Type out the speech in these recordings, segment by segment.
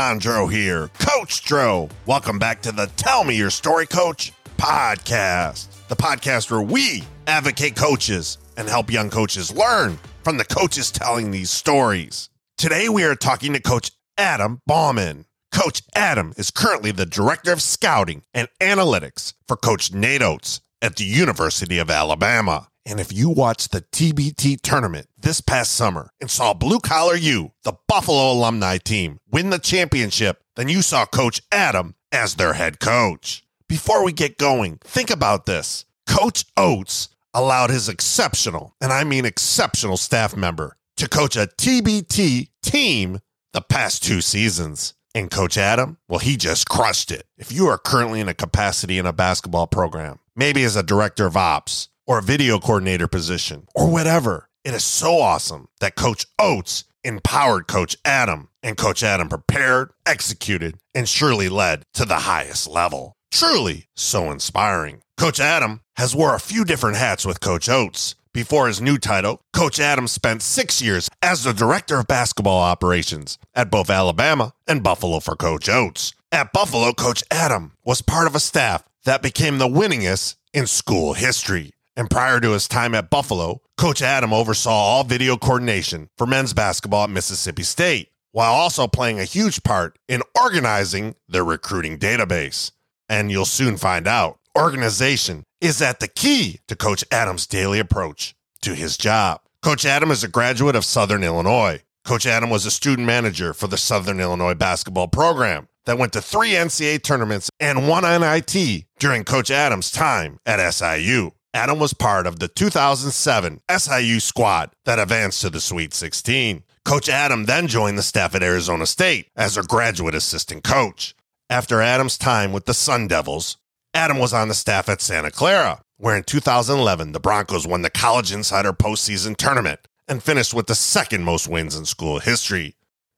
Mondro here, Coach Dro. Welcome back to the Tell Me Your Story Coach podcast, the podcast where we advocate coaches and help young coaches learn from the coaches telling these stories. Today we are talking to Coach Adam Bauman. Coach Adam is currently the Director of Scouting and Analytics for Coach Nate Oats at the University of Alabama. And if you watched the TBT tournament this past summer and saw Blue Collar U, the Buffalo alumni team, win the championship, then you saw Coach Adam as their head coach. Before we get going, think about this. Coach Oats allowed his exceptional, and I mean exceptional staff member to coach a TBT team the past two seasons. And Coach Adam, well, he just crushed it. If you are currently in a capacity in a basketball program, maybe as a director of ops or a video coordinator position or whatever, it is so awesome that Coach Oats empowered Coach Adam and Coach Adam prepared, executed, and surely led to the highest level. Truly so inspiring. Coach Adam has wore a few different hats with Coach Oats. Before his new title, Coach Adams spent six years as the director of basketball operations at both Alabama and Buffalo for Coach Oats. At Buffalo, Coach Adam was part of a staff that became the winningest in school history. And prior to his time at Buffalo, Coach Adam oversaw all video coordination for men's basketball at Mississippi State, while also playing a huge part in organizing their recruiting database. And you'll soon find out organization is at the key to Coach Adams' daily approach to his job. Coach Adam is a graduate of Southern Illinois. Coach Adam was a student manager for the Southern Illinois basketball program that went to three NCAA tournaments and one NIT during Coach Adams' time at SIU. Adam was part of the 2007 SIU squad that advanced to the Sweet 16. Coach Adam then joined the staff at Arizona State as a graduate assistant coach. After Adams' time with the Sun Devils, Adam was on the staff at Santa Clara, where in 2011 the Broncos won the College Insider postseason tournament and finished with the second most wins in school history.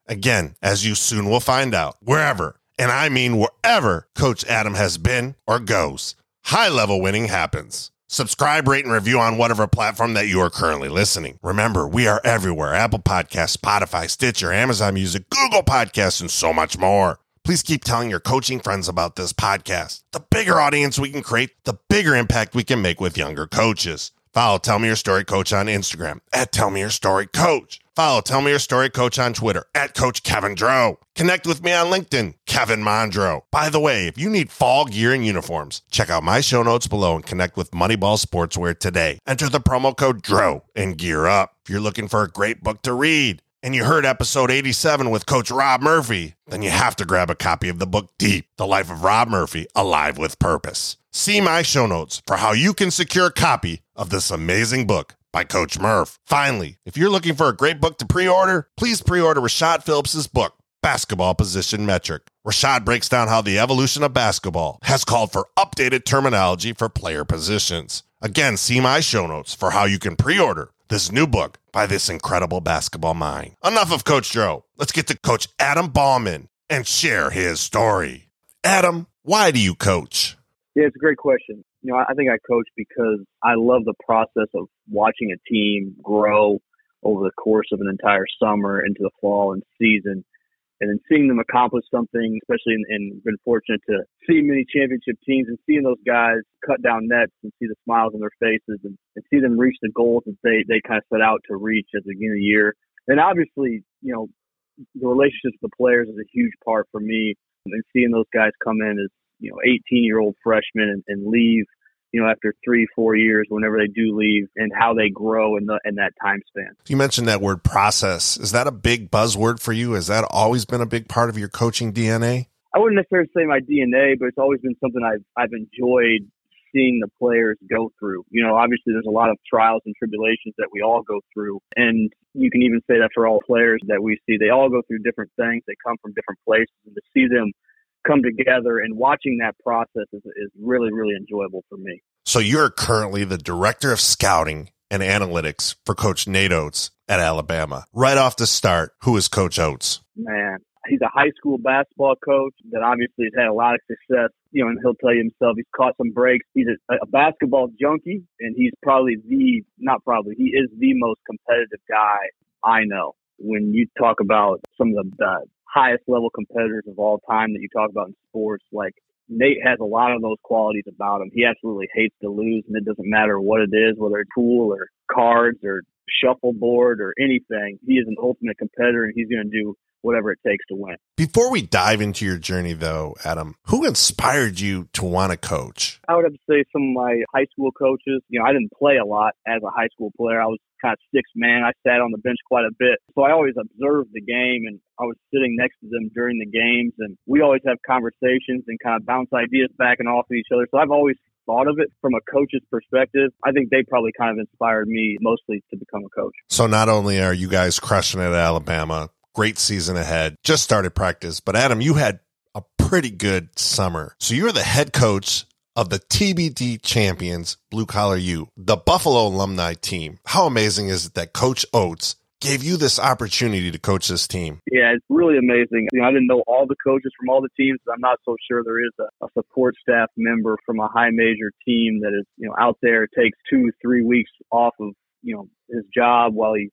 Again, as you soon will find out, wherever, and I mean wherever Coach Adam has been or goes, high level winning happens. Subscribe, rate, and review on whatever platform that you are currently listening. Remember, we are everywhere Apple Podcasts, Spotify, Stitcher, Amazon Music, Google Podcasts, and so much more. Please keep telling your coaching friends about this podcast. The bigger audience we can create, the bigger impact we can make with younger coaches. Follow Tell Me Your Story Coach on Instagram at Tell Me Your Story Coach. Follow Tell Me Your Story Coach on Twitter at Coach Kevin Dro. Connect with me on LinkedIn, Kevin Mondro. By the way, if you need fall gear and uniforms, check out my show notes below and connect with Moneyball Sportswear today. Enter the promo code DRO and gear up. If you're looking for a great book to read, and you heard episode 87 with Coach Rob Murphy, then you have to grab a copy of the book Deep The Life of Rob Murphy Alive with Purpose. See my show notes for how you can secure a copy of this amazing book by Coach Murph. Finally, if you're looking for a great book to pre order, please pre order Rashad Phillips' book, Basketball Position Metric. Rashad breaks down how the evolution of basketball has called for updated terminology for player positions. Again, see my show notes for how you can pre order this new book by this incredible basketball mind. Enough of Coach Dro. Let's get to Coach Adam Bauman and share his story. Adam, why do you coach? Yeah, it's a great question. You know, I think I coach because I love the process of watching a team grow over the course of an entire summer into the fall and season and then seeing them accomplish something, especially in, and been fortunate to see many championship teams and seeing those guys cut down nets and see the smiles on their faces and, and see them reach the goals that they, they kind of set out to reach at the beginning of the year. And obviously, you know, the relationships with the players is a huge part for me. And seeing those guys come in as, you know, 18 year old freshmen and, and leave you know, after three, four years, whenever they do leave, and how they grow in the in that time span. You mentioned that word process. Is that a big buzzword for you? Has that always been a big part of your coaching DNA? I wouldn't necessarily say my DNA, but it's always been something I've I've enjoyed seeing the players go through. You know, obviously there's a lot of trials and tribulations that we all go through. And you can even say that for all players that we see. They all go through different things. They come from different places and to see them come together and watching that process is, is really, really enjoyable for me. So you're currently the director of scouting and analytics for Coach Nate Oats at Alabama. Right off the start, who is Coach Oats? Man, he's a high school basketball coach that obviously has had a lot of success. You know, and he'll tell you himself he's caught some breaks. He's a, a basketball junkie, and he's probably the not probably he is the most competitive guy I know. When you talk about some of the, the highest level competitors of all time that you talk about in sports. Like Nate has a lot of those qualities about him. He absolutely hates to lose, and it doesn't matter what it is, whether it's pool or cards or shuffleboard or anything. He is an ultimate competitor, and he's going to do whatever it takes to win. Before we dive into your journey, though, Adam, who inspired you to want to coach? I would have to say some of my high school coaches. You know, I didn't play a lot as a high school player. I was kind of six man. I sat on the bench quite a bit. So I always observed the game and I was sitting next to them during the games and we always have conversations and kind of bounce ideas back and off of each other. So I've always thought of it from a coach's perspective. I think they probably kind of inspired me mostly to become a coach. So not only are you guys crushing it at Alabama, great season ahead, just started practice, but Adam, you had a pretty good summer. So you're the head coach of the TBT champions, Blue Collar U, the Buffalo alumni team. How amazing is it that Coach Oats gave you this opportunity to coach this team? Yeah, it's really amazing. You know, I didn't know all the coaches from all the teams. I'm not so sure there is a, a support staff member from a high major team that is, you know, out there takes two, three weeks off of, you know, his job while he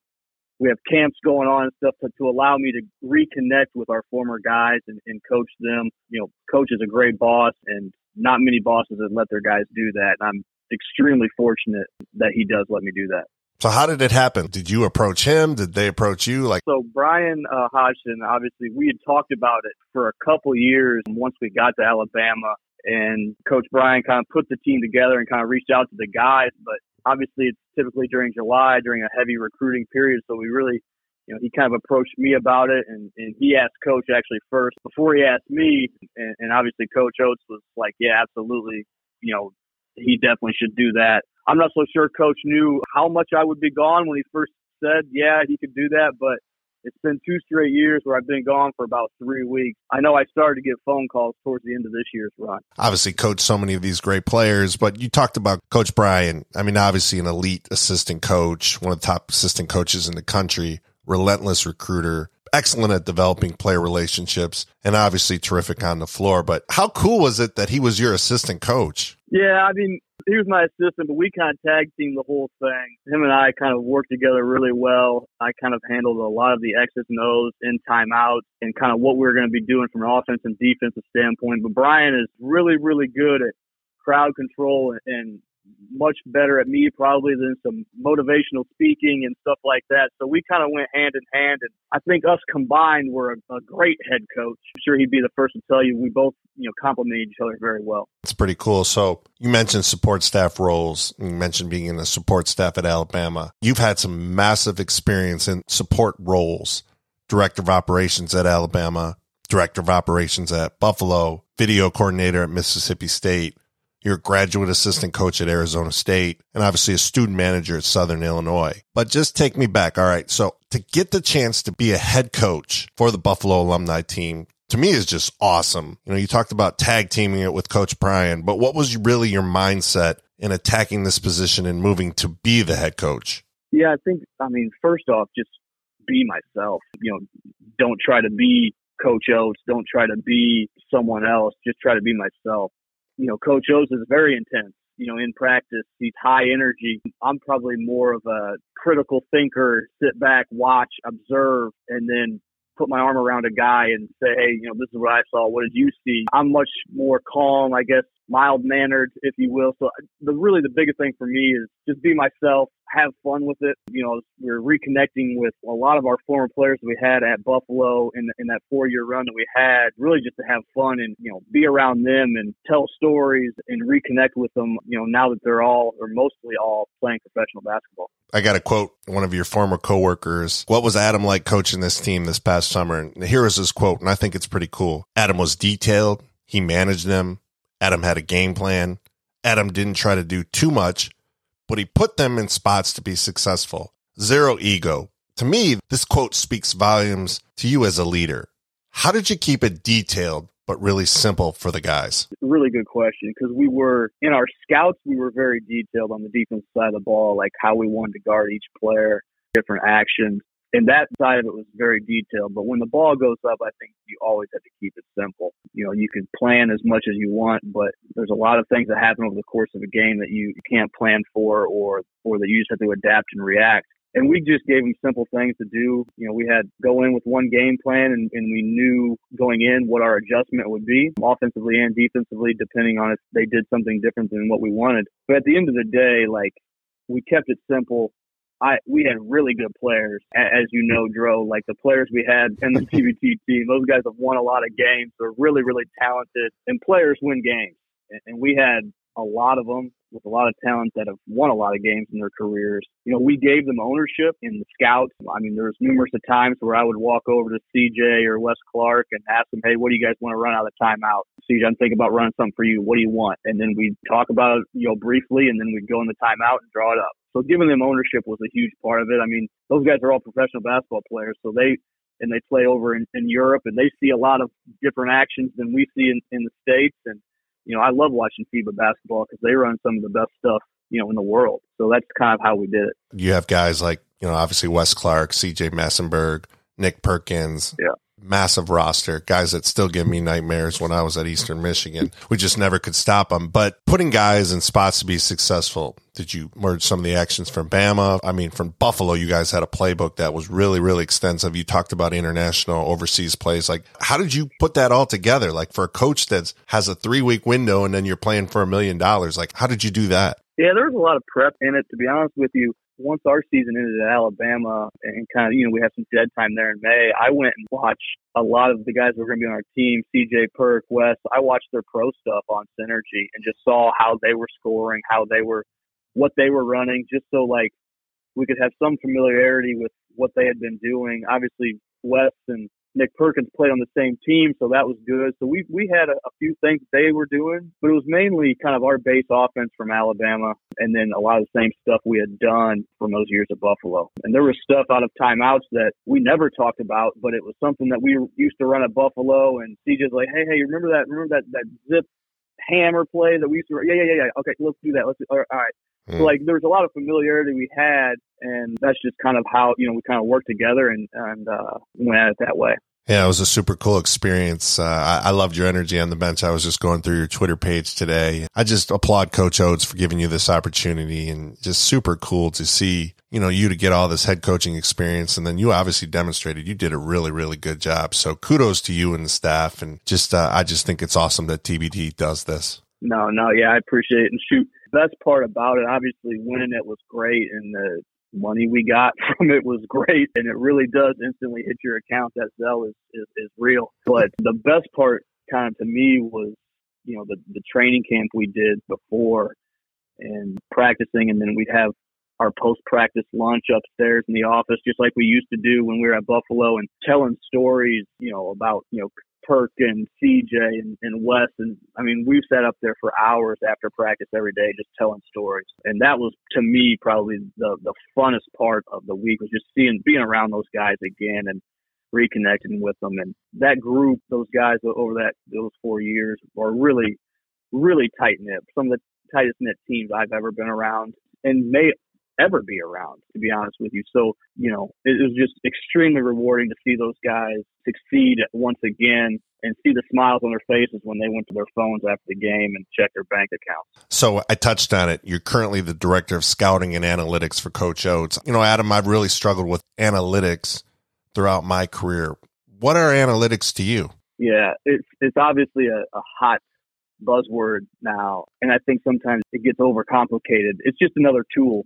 we have camps going on and stuff to, to allow me to reconnect with our former guys and, and coach them. You know, coach is a great boss and not many bosses that let their guys do that. And I'm extremely fortunate that he does let me do that. So how did it happen? Did you approach him? Did they approach you? Like so, Bryan uh, Hodgson. Obviously, we had talked about it for a couple years. Once we got to Alabama, and Coach Bryan kind of put the team together and kind of reached out to the guys. But obviously, it's typically during July, during a heavy recruiting period. So we really you know, he kind of approached me about it and, and he asked coach actually first before he asked me. And, and obviously coach Oats was like, yeah, absolutely. You know, he definitely should do that. I'm not so sure coach knew how much I would be gone when he first said, yeah, he could do that. But it's been two straight years where I've been gone for about three weeks. I know I started to get phone calls towards the end of this year's run. Obviously, coach so many of these great players, but you talked about Coach Bryan. I mean, obviously, an elite assistant coach, one of the top assistant coaches in the country relentless recruiter, excellent at developing player relationships, and obviously terrific on the floor. But how cool was it that he was your assistant coach? Yeah, I mean, he was my assistant, but we kind of tag teamed the whole thing. Him and I kind of worked together really well. I kind of handled a lot of the X's and O's in timeouts and kind of what we were going to be doing from an offensive and defensive standpoint. But Bryan is really, really good at crowd control and much better at me probably than some motivational speaking and stuff like that. So we kind of went hand in hand, and I think us combined were a, a, great head coach. I'm sure he'd be the first to tell you we both you know complement each other very well. It's pretty cool. So you mentioned support staff roles. You mentioned being in the support staff at Alabama. You've had some massive experience in support roles. Director of operations at Alabama, director of operations at Buffalo, video coordinator at Mississippi State you're a graduate assistant coach at Arizona State and obviously a student manager at Southern Illinois. But just take me back. All right. So to get the chance to be a head coach for the Buffalo alumni team, to me is just awesome. You know, you talked about tag teaming it with Coach Bryan, but what was really your mindset in attacking this position and moving to be the head coach? Yeah, I think, I mean, first off, just be myself. You know, don't try to be Coach Oats. Don't try to be someone else. Just try to be myself you know, Coach O's is very intense. You know, in practice, he's high energy. I'm probably more of a critical thinker, sit back, watch, observe, and then put my arm around a guy and say, hey, you know, this is what I saw. What did you see? I'm much more calm, I guess, mild mannered, if you will. So the really the biggest thing for me is just be myself, have fun with it. You know, we're reconnecting with a lot of our former players that we had at Buffalo in, in that four year run that we had, really just to have fun and, you know, be around them and tell stories and reconnect with them, you know, now that they're all or mostly all playing professional basketball. I got to quote one of your former coworkers. What was Adam like coaching this team this past summer? And here is his quote, and I think it's pretty cool. Adam was detailed. He managed them. Adam had a game plan. Adam didn't try to do too much, but he put them in spots to be successful. Zero ego. To me, this quote speaks volumes to you as a leader. How did you keep it detailed but really simple for the guys? Really good question because we were in our scouts, we were very detailed on the defense side of the ball, like how we wanted to guard each player, different actions and that side of it was very detailed. But when the ball goes up, I think you always have to keep it simple. You know, you can plan as much as you want, but there's a lot of things that happen over the course of a game that you can't plan for, or or that you just have to adapt and react. and we just gave them simple things to do. You know, we had go in with one game plan and, and we knew going in what our adjustment would be offensively and defensively, depending on if they did something different than what we wanted. But at the end of the day, like we kept it simple. I we had really good players, as you know, Dro. Like the players we had in the TBT team, those guys have won a lot of games. They're really, really talented, and players win games. And we had a lot of them with a lot of talent that have won a lot of games in their careers. You know, we gave them ownership in the scouts. I mean, there's numerous of times where I would walk over to CJ or Wes Clark and ask them, hey, what do you guys want to run out of timeout? CJ, I'm thinking about running something for you. What do you want? And then we'd talk about it, you know, briefly, and then we'd go in the timeout and draw it up. So giving them ownership was a huge part of it. I mean, those guys are all professional basketball players, so they and they play over in, in Europe and they see a lot of different actions than we see in, in the States. And you know, I love watching FIBA basketball because they run some of the best stuff, you know, in the world. So that's kind of how we did it. You have guys like, you know, obviously Wes Clark, CJ Massenburg, Nick Perkins. Yeah massive roster, guys that still give me nightmares when I was at Eastern Michigan. We just never could stop them. But putting guys in spots to be successful, did you merge some of the actions from Bama? I mean, from Buffalo, you guys had a playbook that was really, really extensive. You talked about international overseas plays. Like, how did you put that all together? Like, for a coach that has a three week window and then you're playing for a million dollars, like, how did you do that? Yeah, there was a lot of prep in it, to be honest with you once our season ended at Alabama and kind of, you know, we had some dead time there in May, I went and watched a lot of the guys were going to be on our team, CJ Perk, Wes. I watched their pro stuff on Synergy and just saw how they were scoring, how they were, what they were running, just so like we could have some familiarity with what they had been doing. Obviously, Wes and Nick Perkins played on the same team, so that was good. So we we had a, a few things they were doing, but it was mainly kind of our base offense from Alabama, and then a lot of the same stuff we had done from those years at Buffalo. And there was stuff out of timeouts that we never talked about, but it was something that we used to run at Buffalo. And CJ's like, hey, hey, you remember that? Remember that that zip hammer play that we used to? Yeah, yeah, yeah, yeah. Okay, let's do that. Let's do, all right. Mm. So like there was a lot of familiarity we had, and that's just kind of how you know we kind of worked together and and uh, went at it that way. Yeah, it was a super cool experience. Uh, I, I, loved your energy on the bench. I was just going through your Twitter page today. I just applaud Coach Oats for giving you this opportunity and just super cool to see, you know, you to get all this head coaching experience. And then you obviously demonstrated you did a really, really good job. So kudos to you and the staff. And just, uh, I just think it's awesome that TBT does this. No, no, yeah, I appreciate it. And shoot, best part about it, obviously winning it was great and the money we got from it was great and it really does instantly hit your account. That Zelle is, is, is real. But the best part kind of to me was you know the the training camp we did before and practicing and then we'd have our post practice lunch upstairs in the office just like we used to do when we were at Buffalo and telling stories you know about you know And CJ and, and Wes. And I mean, we've sat up there for hours after practice every day just telling stories. And that was, to me, probably the, the funnest part of the week was just seeing, being around those guys again and reconnecting with them. And that group, those guys over that, those four years are really, really tight knit. Some of the tightest knit teams I've ever been around and may ever be around, to be honest with you. So, you know, it was just extremely rewarding to see those guys succeed once again and see the smiles on their faces when they went to their phones after the game and checked their bank accounts. So I touched on it. You're currently the director of scouting and analytics for Coach Oats. You know, Adam, I've really struggled with analytics throughout my career. What are analytics to you? Yeah, it's it's obviously a, a hot buzzword now, and I think sometimes it gets overcomplicated. It's just another tool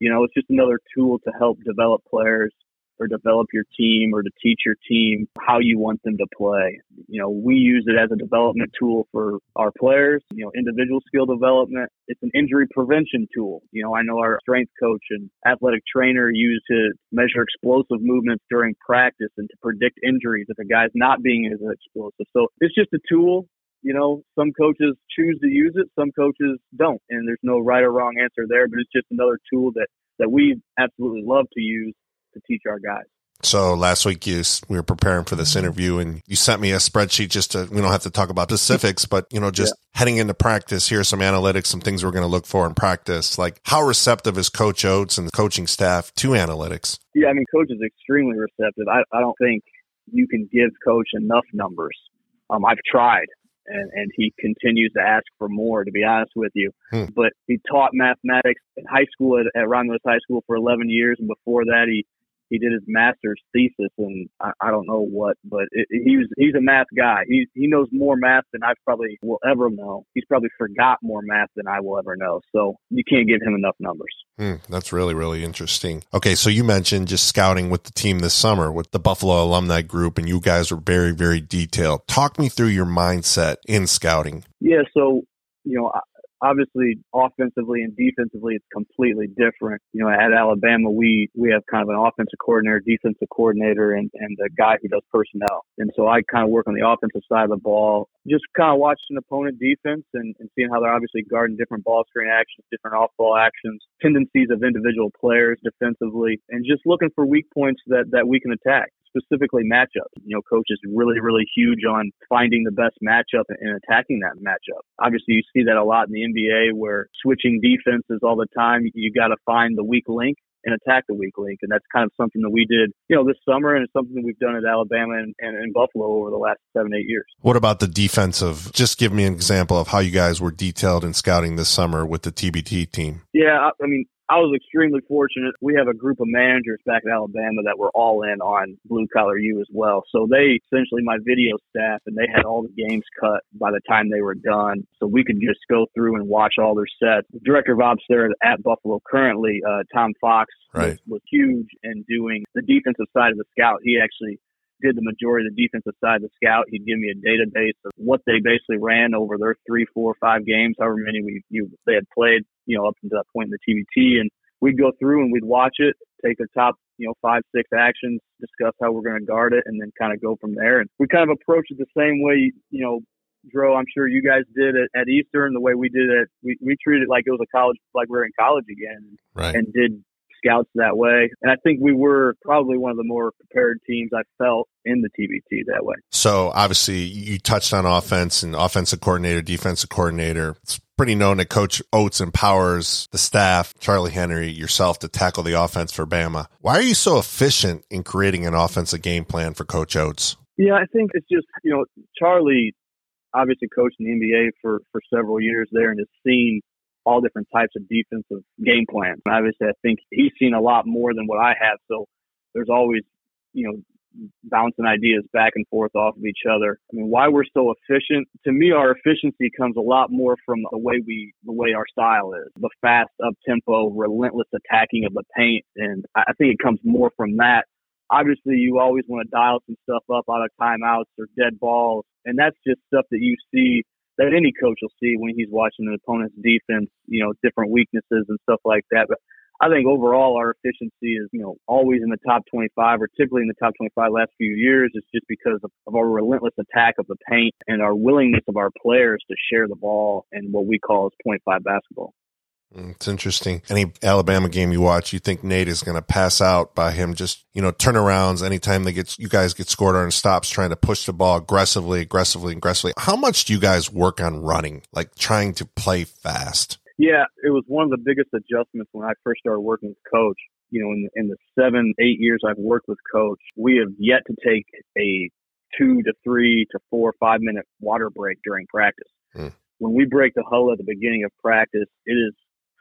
you know, it's just another tool to help develop players or develop your team or to teach your team how you want them to play. You know, we use it as a development tool for our players, you know, individual skill development. It's an injury prevention tool. You know, I know our strength coach and athletic trainer use to measure explosive movements during practice and to predict injuries if a guy's not being as explosive. So it's just a tool you know, some coaches choose to use it, some coaches don't, and there's no right or wrong answer there. But it's just another tool that that we absolutely love to use to teach our guys. So last week you we were preparing for this interview and you sent me a spreadsheet just to we don't have to talk about specifics, but you know just yeah. heading into practice, here's some analytics, some things we're going to look for in practice. Like how receptive is Coach Oats and the coaching staff to analytics? Yeah, I mean Coach is extremely receptive. I, I don't think you can give Coach enough numbers. Um, I've tried and, and he continues to ask for more, to be honest with you. Hmm. But he taught mathematics in high school at, at Romulus High School for 11 years, and before that, he he did his master's thesis and I, I don't know what, but it, he was he's a math guy. He he knows more math than I probably will ever know. He's probably forgot more math than I will ever know. So you can't give him enough numbers. Hmm, that's really really interesting. Okay, so you mentioned just scouting with the team this summer with the Buffalo alumni group, and you guys were very very detailed. Talk me through your mindset in scouting. Yeah, so you know obviously offensively and defensively it's completely different. You know, at Alabama we we have kind of an offensive coordinator, defensive coordinator and and the guy who does personnel. And so I kind of work on the offensive side of the ball, just kind of watching opponent defense and, and seeing how they're obviously guarding different ball screen actions, different off ball actions, tendencies of individual players defensively, and just looking for weak points that that we can attack specifically matchups. You know, coach is really, really huge on finding the best matchup and attacking that matchup. Obviously, you see that a lot in the NBA where switching defenses all the time. You got to find the weak link and attack the weak link. And that's kind of something that we did, you know, this summer and it's something that we've done at Alabama and, and, and Buffalo over the last seven, eight years. What about the defensive? Just give me an example of how you guys were detailed in scouting this summer with the TBT team. Yeah, I, I mean, I was extremely fortunate. We have a group of managers back in Alabama that were all in on Blue Collar U as well. So they essentially my video staff and they had all the games cut by the time they were done. So we could just go through and watch all their sets. The director of ops there at Buffalo currently, uh, Tom Fox, right. was, was huge in doing the defensive side of the scout. He actually did the majority of the defensive side of the scout. He'd give me a database of what they basically ran over their three, four, five games, however many we you they had played, you know, up until that point in the TBT, and we'd go through and we'd watch it, take the top, you know, five, six actions, discuss how we're going to guard it, and then kind of go from there. And we kind of approach it the same way, you know, Dro, I'm sure you guys did it at Eastern the way we did it. We we treated it like it was a college, like we are in college again, right. and did scouts that way. And I think we were probably one of the more prepared teams I felt in the TBT that way. So obviously you touched on offense and offensive coordinator, defensive coordinator. It's pretty known that Coach Oats empowers the staff, Charlie Henry, yourself to tackle the offense for Bama. Why are you so efficient in creating an offensive game plan for Coach Oats? Yeah, I think it's just, you know, Charlie obviously coached in the NBA for, for several years there and has seen all different types of defensive game plans. Obviously, I think he's seen a lot more than what I have. So there's always, you know, bouncing ideas back and forth off of each other. I mean, why we're so efficient? To me, our efficiency comes a lot more from the way we, the way our style is, the fast, up tempo, relentless attacking of the paint, and I think it comes more from that. Obviously, you always want to dial some stuff up out of timeouts or dead balls, and that's just stuff that you see that any coach will see when he's watching an opponent's defense, you know, different weaknesses and stuff like that. But I think overall our efficiency is, you know, always in the top 25 or typically in the top 25 last few years. It's just because of, of our relentless attack of the paint and our willingness of our players to share the ball and what we call as point five basketball. Mm, it's interesting. Any Alabama game you watch, you think Nate is going to pass out by him just, you know, turnarounds anytime they get, you guys get scored on stops trying to push the ball aggressively, aggressively, aggressively. How much do you guys work on running, like trying to play fast? Yeah, it was one of the biggest adjustments when I first started working with coach. You know, in, in the seven, eight years I've worked with coach, we have yet to take a two to three to four, five minute water break during practice. Hmm. When we break the huddle at the beginning of practice, it is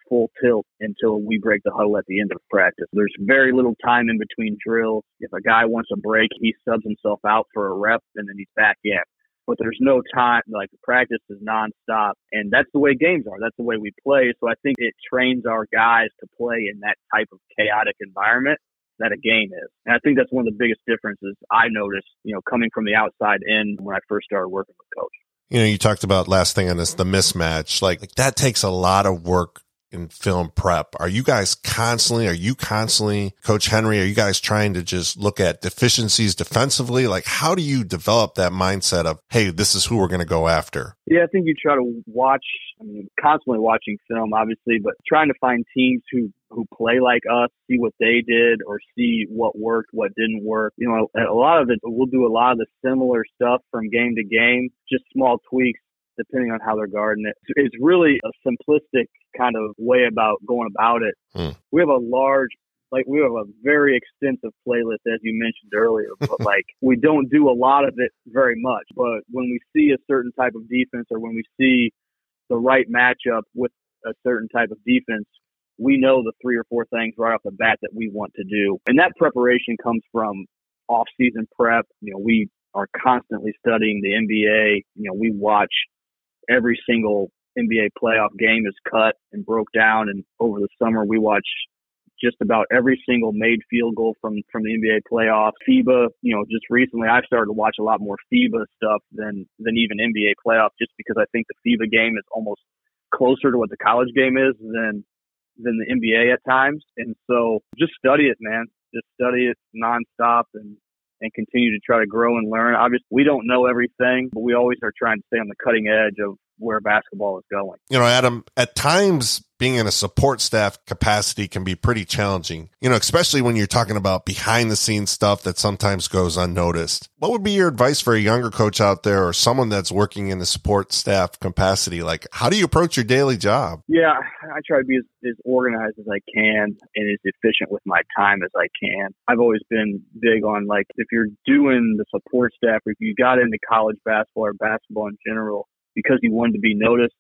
full tilt until we break the huddle at the end of practice. There's very little time in between drills. If a guy wants a break, he subs himself out for a rep and then he's back in. But there's no time, like practice is nonstop. And that's the way games are. That's the way we play. So I think it trains our guys to play in that type of chaotic environment that a game is. And I think that's one of the biggest differences I noticed, you know, coming from the outside in when I first started working with coach. You know, you talked about last thing on this, the mismatch. Like, like that takes a lot of work in film prep. Are you guys constantly, are you constantly, Coach Henry, are you guys trying to just look at deficiencies defensively? Like, how do you develop that mindset of, hey, this is who we're going to go after? Yeah, I think you try to watch, I mean, constantly watching film, obviously, but trying to find teams who, who play like us, see what they did or see what worked, what didn't work. You know, a lot of it, we'll do a lot of the similar stuff from game to game, just small tweaks depending on how they're guarding it. It's really a simplistic kind of way about going about it. Hmm. We have a large like we have a very extensive playlist as you mentioned earlier, but like we don't do a lot of it very much. But when we see a certain type of defense or when we see the right matchup with a certain type of defense, we know the three or four things right off the bat that we want to do. And that preparation comes from off season prep. You know, we are constantly studying the NBA. You know, we watch every single NBA playoff game is cut and broke down. And over the summer, we watch just about every single made field goal from from the NBA playoffs. FIBA, you know, just recently I've started to watch a lot more FIBA stuff than than even NBA playoffs, just because I think the FIBA game is almost closer to what the college game is than than the NBA at times. And so just study it, man. Just study it nonstop and and continue to try to grow and learn. Obviously, we don't know everything, but we always are trying to stay on the cutting edge of where basketball is going. You know, Adam, at times being in a support staff capacity can be pretty challenging, you know, especially when you're talking about behind the scenes stuff that sometimes goes unnoticed. What would be your advice for a younger coach out there or someone that's working in the support staff capacity? Like, how do you approach your daily job? Yeah, I try to be as, as organized as I can and as efficient with my time as I can. I've always been big on like, if you're doing the support staff, if you got into college basketball or basketball in general, because you wanted to be noticed,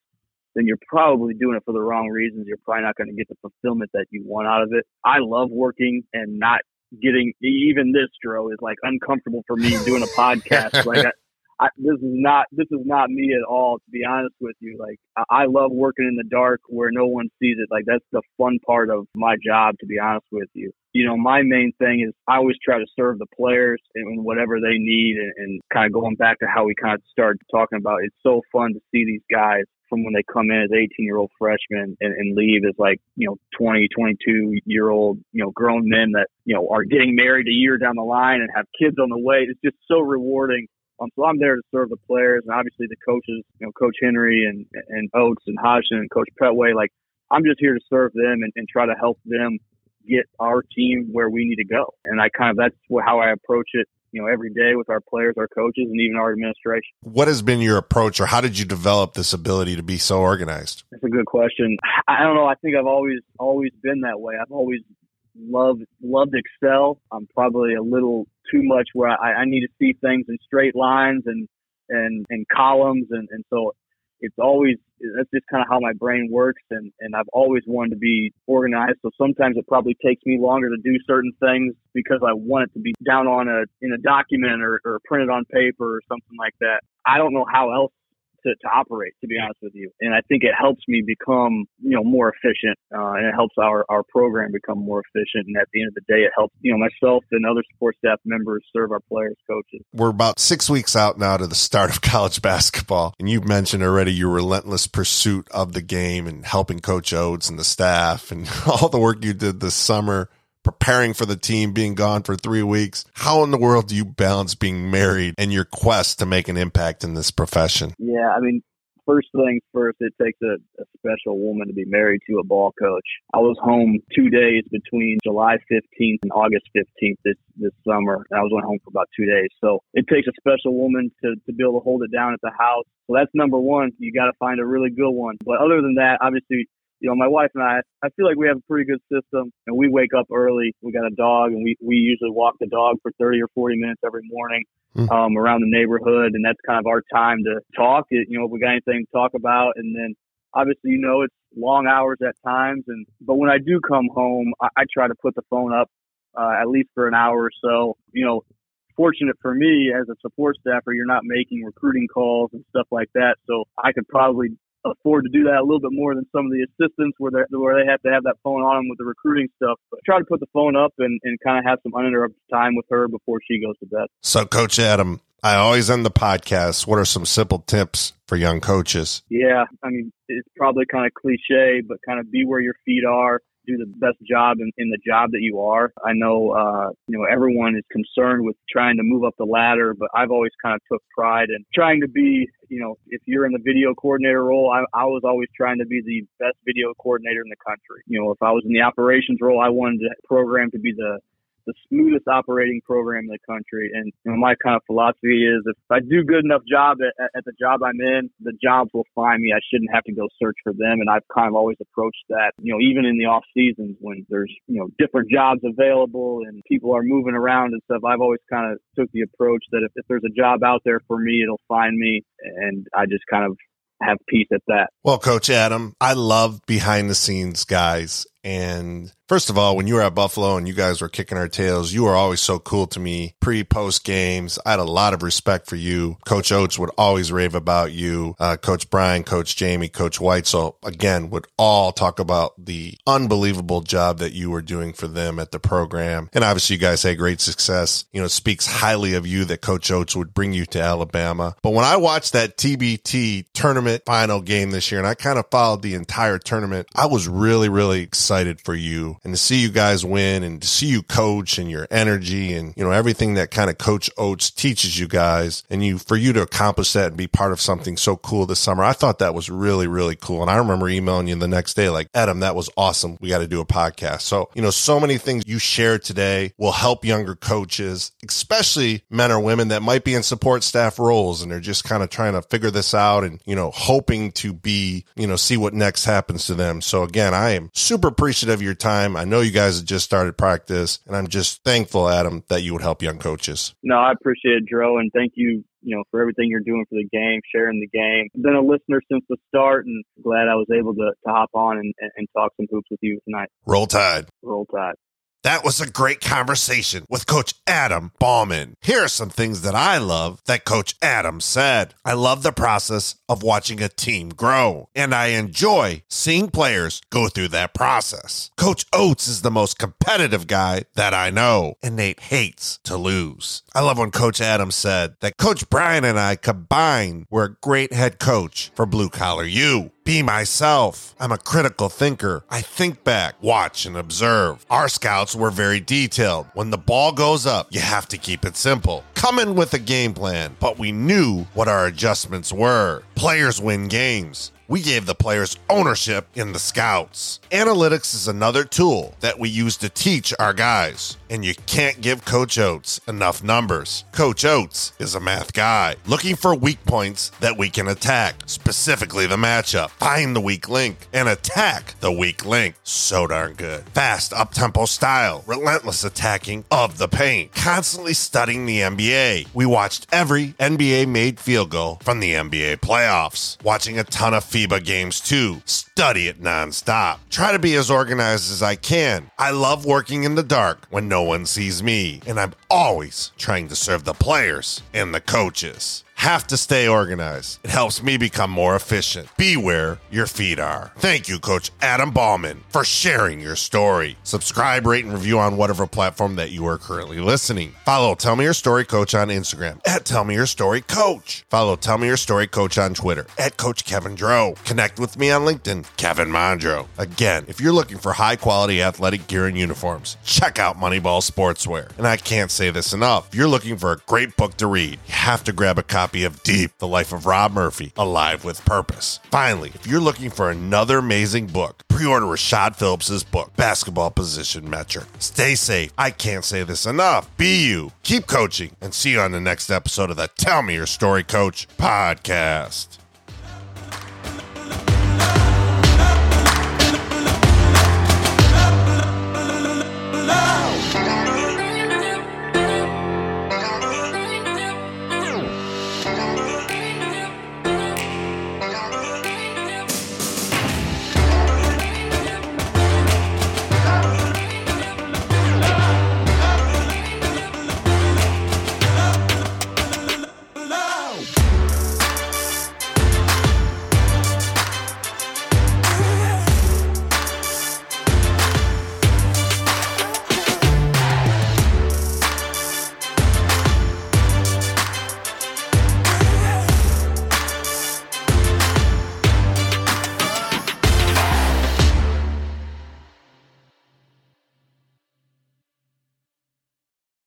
then you're probably doing it for the wrong reasons. You're probably not going to get the fulfillment that you want out of it. I love working and not getting even this Dro is like uncomfortable for me doing a podcast. like I, I, this is not this is not me at all. To be honest with you, like I, love working in the dark where no one sees it. Like that's the fun part of my job. To be honest with you, you know, my main thing is I always try to serve the players and whatever they need, and, and kind of going back to how we kind of started talking about. It's so fun to see these guys from when they come in as 18 year old freshmen and, and leave as like, you know, 20, 22 year old, you know, grown men that, you know, are getting married a year down the line and have kids on the way. It's just so rewarding. Um, so I'm there to serve the players and obviously the coaches, you know, Coach Henry and, and Oats and Hodgson and Coach Petway. Like, I'm just here to serve them and, and try to help them get our team where we need to go. And I kind of, that's how I approach it you know, every day with our players, our coaches, and even our administration. What has been your approach, or how did you develop this ability to be so organized? That's a good question. I don't know. I think I've always always been that way. I've always loved loved Excel. I'm probably a little too much where I, I need to see things in straight lines and and and columns, and and so it's always that's just kind of how my brain works and and I've always wanted to be organized so sometimes it probably takes me longer to do certain things because I want it to be down on a in a document or, or printed on paper or something like that. I don't know how else to, to operate, to be honest with you. And I think it helps me become, you know, more efficient, uh, and it helps our, our program become more efficient. And at the end of the day, it helps, you know, myself and other support staff members serve our players, coaches. We're about six weeks out now to the start of college basketball. And you've mentioned already your relentless pursuit of the game and helping Coach Oats and the staff and all the work you did this summer preparing for the team, being gone for three weeks. How in the world do you balance being married and your quest to make an impact in this profession? Yeah, I mean, first things first, it takes a, a, special woman to be married to a ball coach. I was home two days between July 15th and August 15th this, this summer. I was only home for about two days. So it takes a special woman to, to be able to hold it down at the house. So that's number one. You got to find a really good one. But other than that, obviously, you know, my wife and I, I feel like we have a pretty good system and we wake up early. We got a dog and we, we usually walk the dog for 30 or 40 minutes every morning, mm. um, around the neighborhood. And that's kind of our time to talk. You know, if we got anything to talk about. And then obviously, you know, it's long hours at times. And, but when I do come home, I, I try to put the phone up, uh, at least for an hour or so, you know, fortunate for me as a support staffer, you're not making recruiting calls and stuff like that. So I could probably afford to do that a little bit more than some of the assistants where they where they have to have that phone on them with the recruiting stuff. But try to put the phone up and, and kind of have some uninterrupted time with her before she goes to bed. So, Coach Adam, I always end the podcast. What are some simple tips for young coaches? Yeah, I mean, it's probably kind of cliche, but kind of be where your feet are do the best job in, in the job that you are. I know, uh, you know, everyone is concerned with trying to move up the ladder, but I've always kind of took pride in trying to be, you know, if you're in the video coordinator role, I, I was always trying to be the best video coordinator in the country. You know, if I was in the operations role, I wanted the program to be the the the smoothest operating program in the country. And you know, my kind of philosophy is if I do good enough job at, at the job I'm in, the jobs will find me. I shouldn't have to go search for them. And I've kind of always approached that, you know, even in the off seasons when there's, you know, different jobs available and people are moving around and stuff. I've always kind of took the approach that if, if there's a job out there for me, it'll find me. And I just kind of have peace at that. Well, Coach Adam, I love behind the scenes guys. And First of all, when you were at Buffalo and you guys were kicking our tails, you were always so cool to me. Pre post games, I had a lot of respect for you. Coach Oats would always rave about you. Uh, Coach Bryan, Coach Jamie, Coach White. So again, would all talk about the unbelievable job that you were doing for them at the program. And obviously you guys had great success. You know, speaks highly of you that Coach Oats would bring you to Alabama. But when I watched that TBT tournament final game this year and I kind of followed the entire tournament, I was really, really excited for you and to see you guys win and to see you coach and your energy and, you know, everything that kind of coach Oats teaches you guys and you, for you to accomplish that and be part of something so cool this summer. I thought that was really, really cool. And I remember emailing you the next day, like, Adam, that was awesome. We got to do a podcast. So, you know, so many things you shared today will help younger coaches, especially men or women that might be in support staff roles and they're just kind of trying to figure this out and, you know, hoping to be, you know, see what next happens to them. So again, I am super appreciative of your time. I know you guys have just started practice, and I'm just thankful, Adam, that you would help young coaches. No, I appreciate it, Dro, and thank you, you know, for everything you're doing for the game, sharing the game. I've been a listener since the start, and glad I was able to, to hop on and, and talk some hoops with you tonight. Roll Tide. Roll Tide. That was a great conversation with Coach Adam Bauman. Here are some things that I love that Coach Adam said. I love the process of watching a team grow, and I enjoy seeing players go through that process. Coach Oats is the most competitive guy that I know, and Nate hates to lose. I love when Coach Adam said that Coach Bryan and I combined were a great head coach for Blue Collar U be myself. I'm a critical thinker. I think back, watch, and observe. Our scouts were very detailed. When the ball goes up, you have to keep it simple. Come in with a game plan, but we knew what our adjustments were. Players win games we gave the players ownership in the scouts. Analytics is another tool that we use to teach our guys, and you can't give Coach Oats enough numbers. Coach Oats is a math guy, looking for weak points that we can attack, specifically the matchup. Find the weak link and attack the weak link. So darn good. Fast, up tempo style, relentless attacking of the paint, constantly studying the NBA. We watched every NBA made field goal from the NBA playoffs, watching a ton of FIBA games too. Study it nonstop. Try to be as organized as I can. I love working in the dark when no one sees me, and I'm always trying to serve the players and the coaches have to stay organized. It helps me become more efficient. Be where your feet are. Thank you, Coach Adam Bauman, for sharing your story. Subscribe, rate, and review on whatever platform that you are currently listening. Follow Tell Me Your Story Coach on Instagram at Tell Me Your Story Coach. Follow Tell Me Your Story Coach on Twitter at Coach Kevin Dro. Connect with me on LinkedIn, Kevin Mondro. Again, if you're looking for high quality athletic gear and uniforms, check out Moneyball Sportswear. And I can't say this enough. If you're looking for a great book to read, you have to grab a copy copy of Deep, The Life of Rob Murphy, Alive with Purpose. Finally, if you're looking for another amazing book, pre-order Rashad Phillips's book, Basketball Position Metric. Stay safe. I can't say this enough. Be you. Keep coaching and see you on the next episode of the Tell Me Your Story Coach podcast.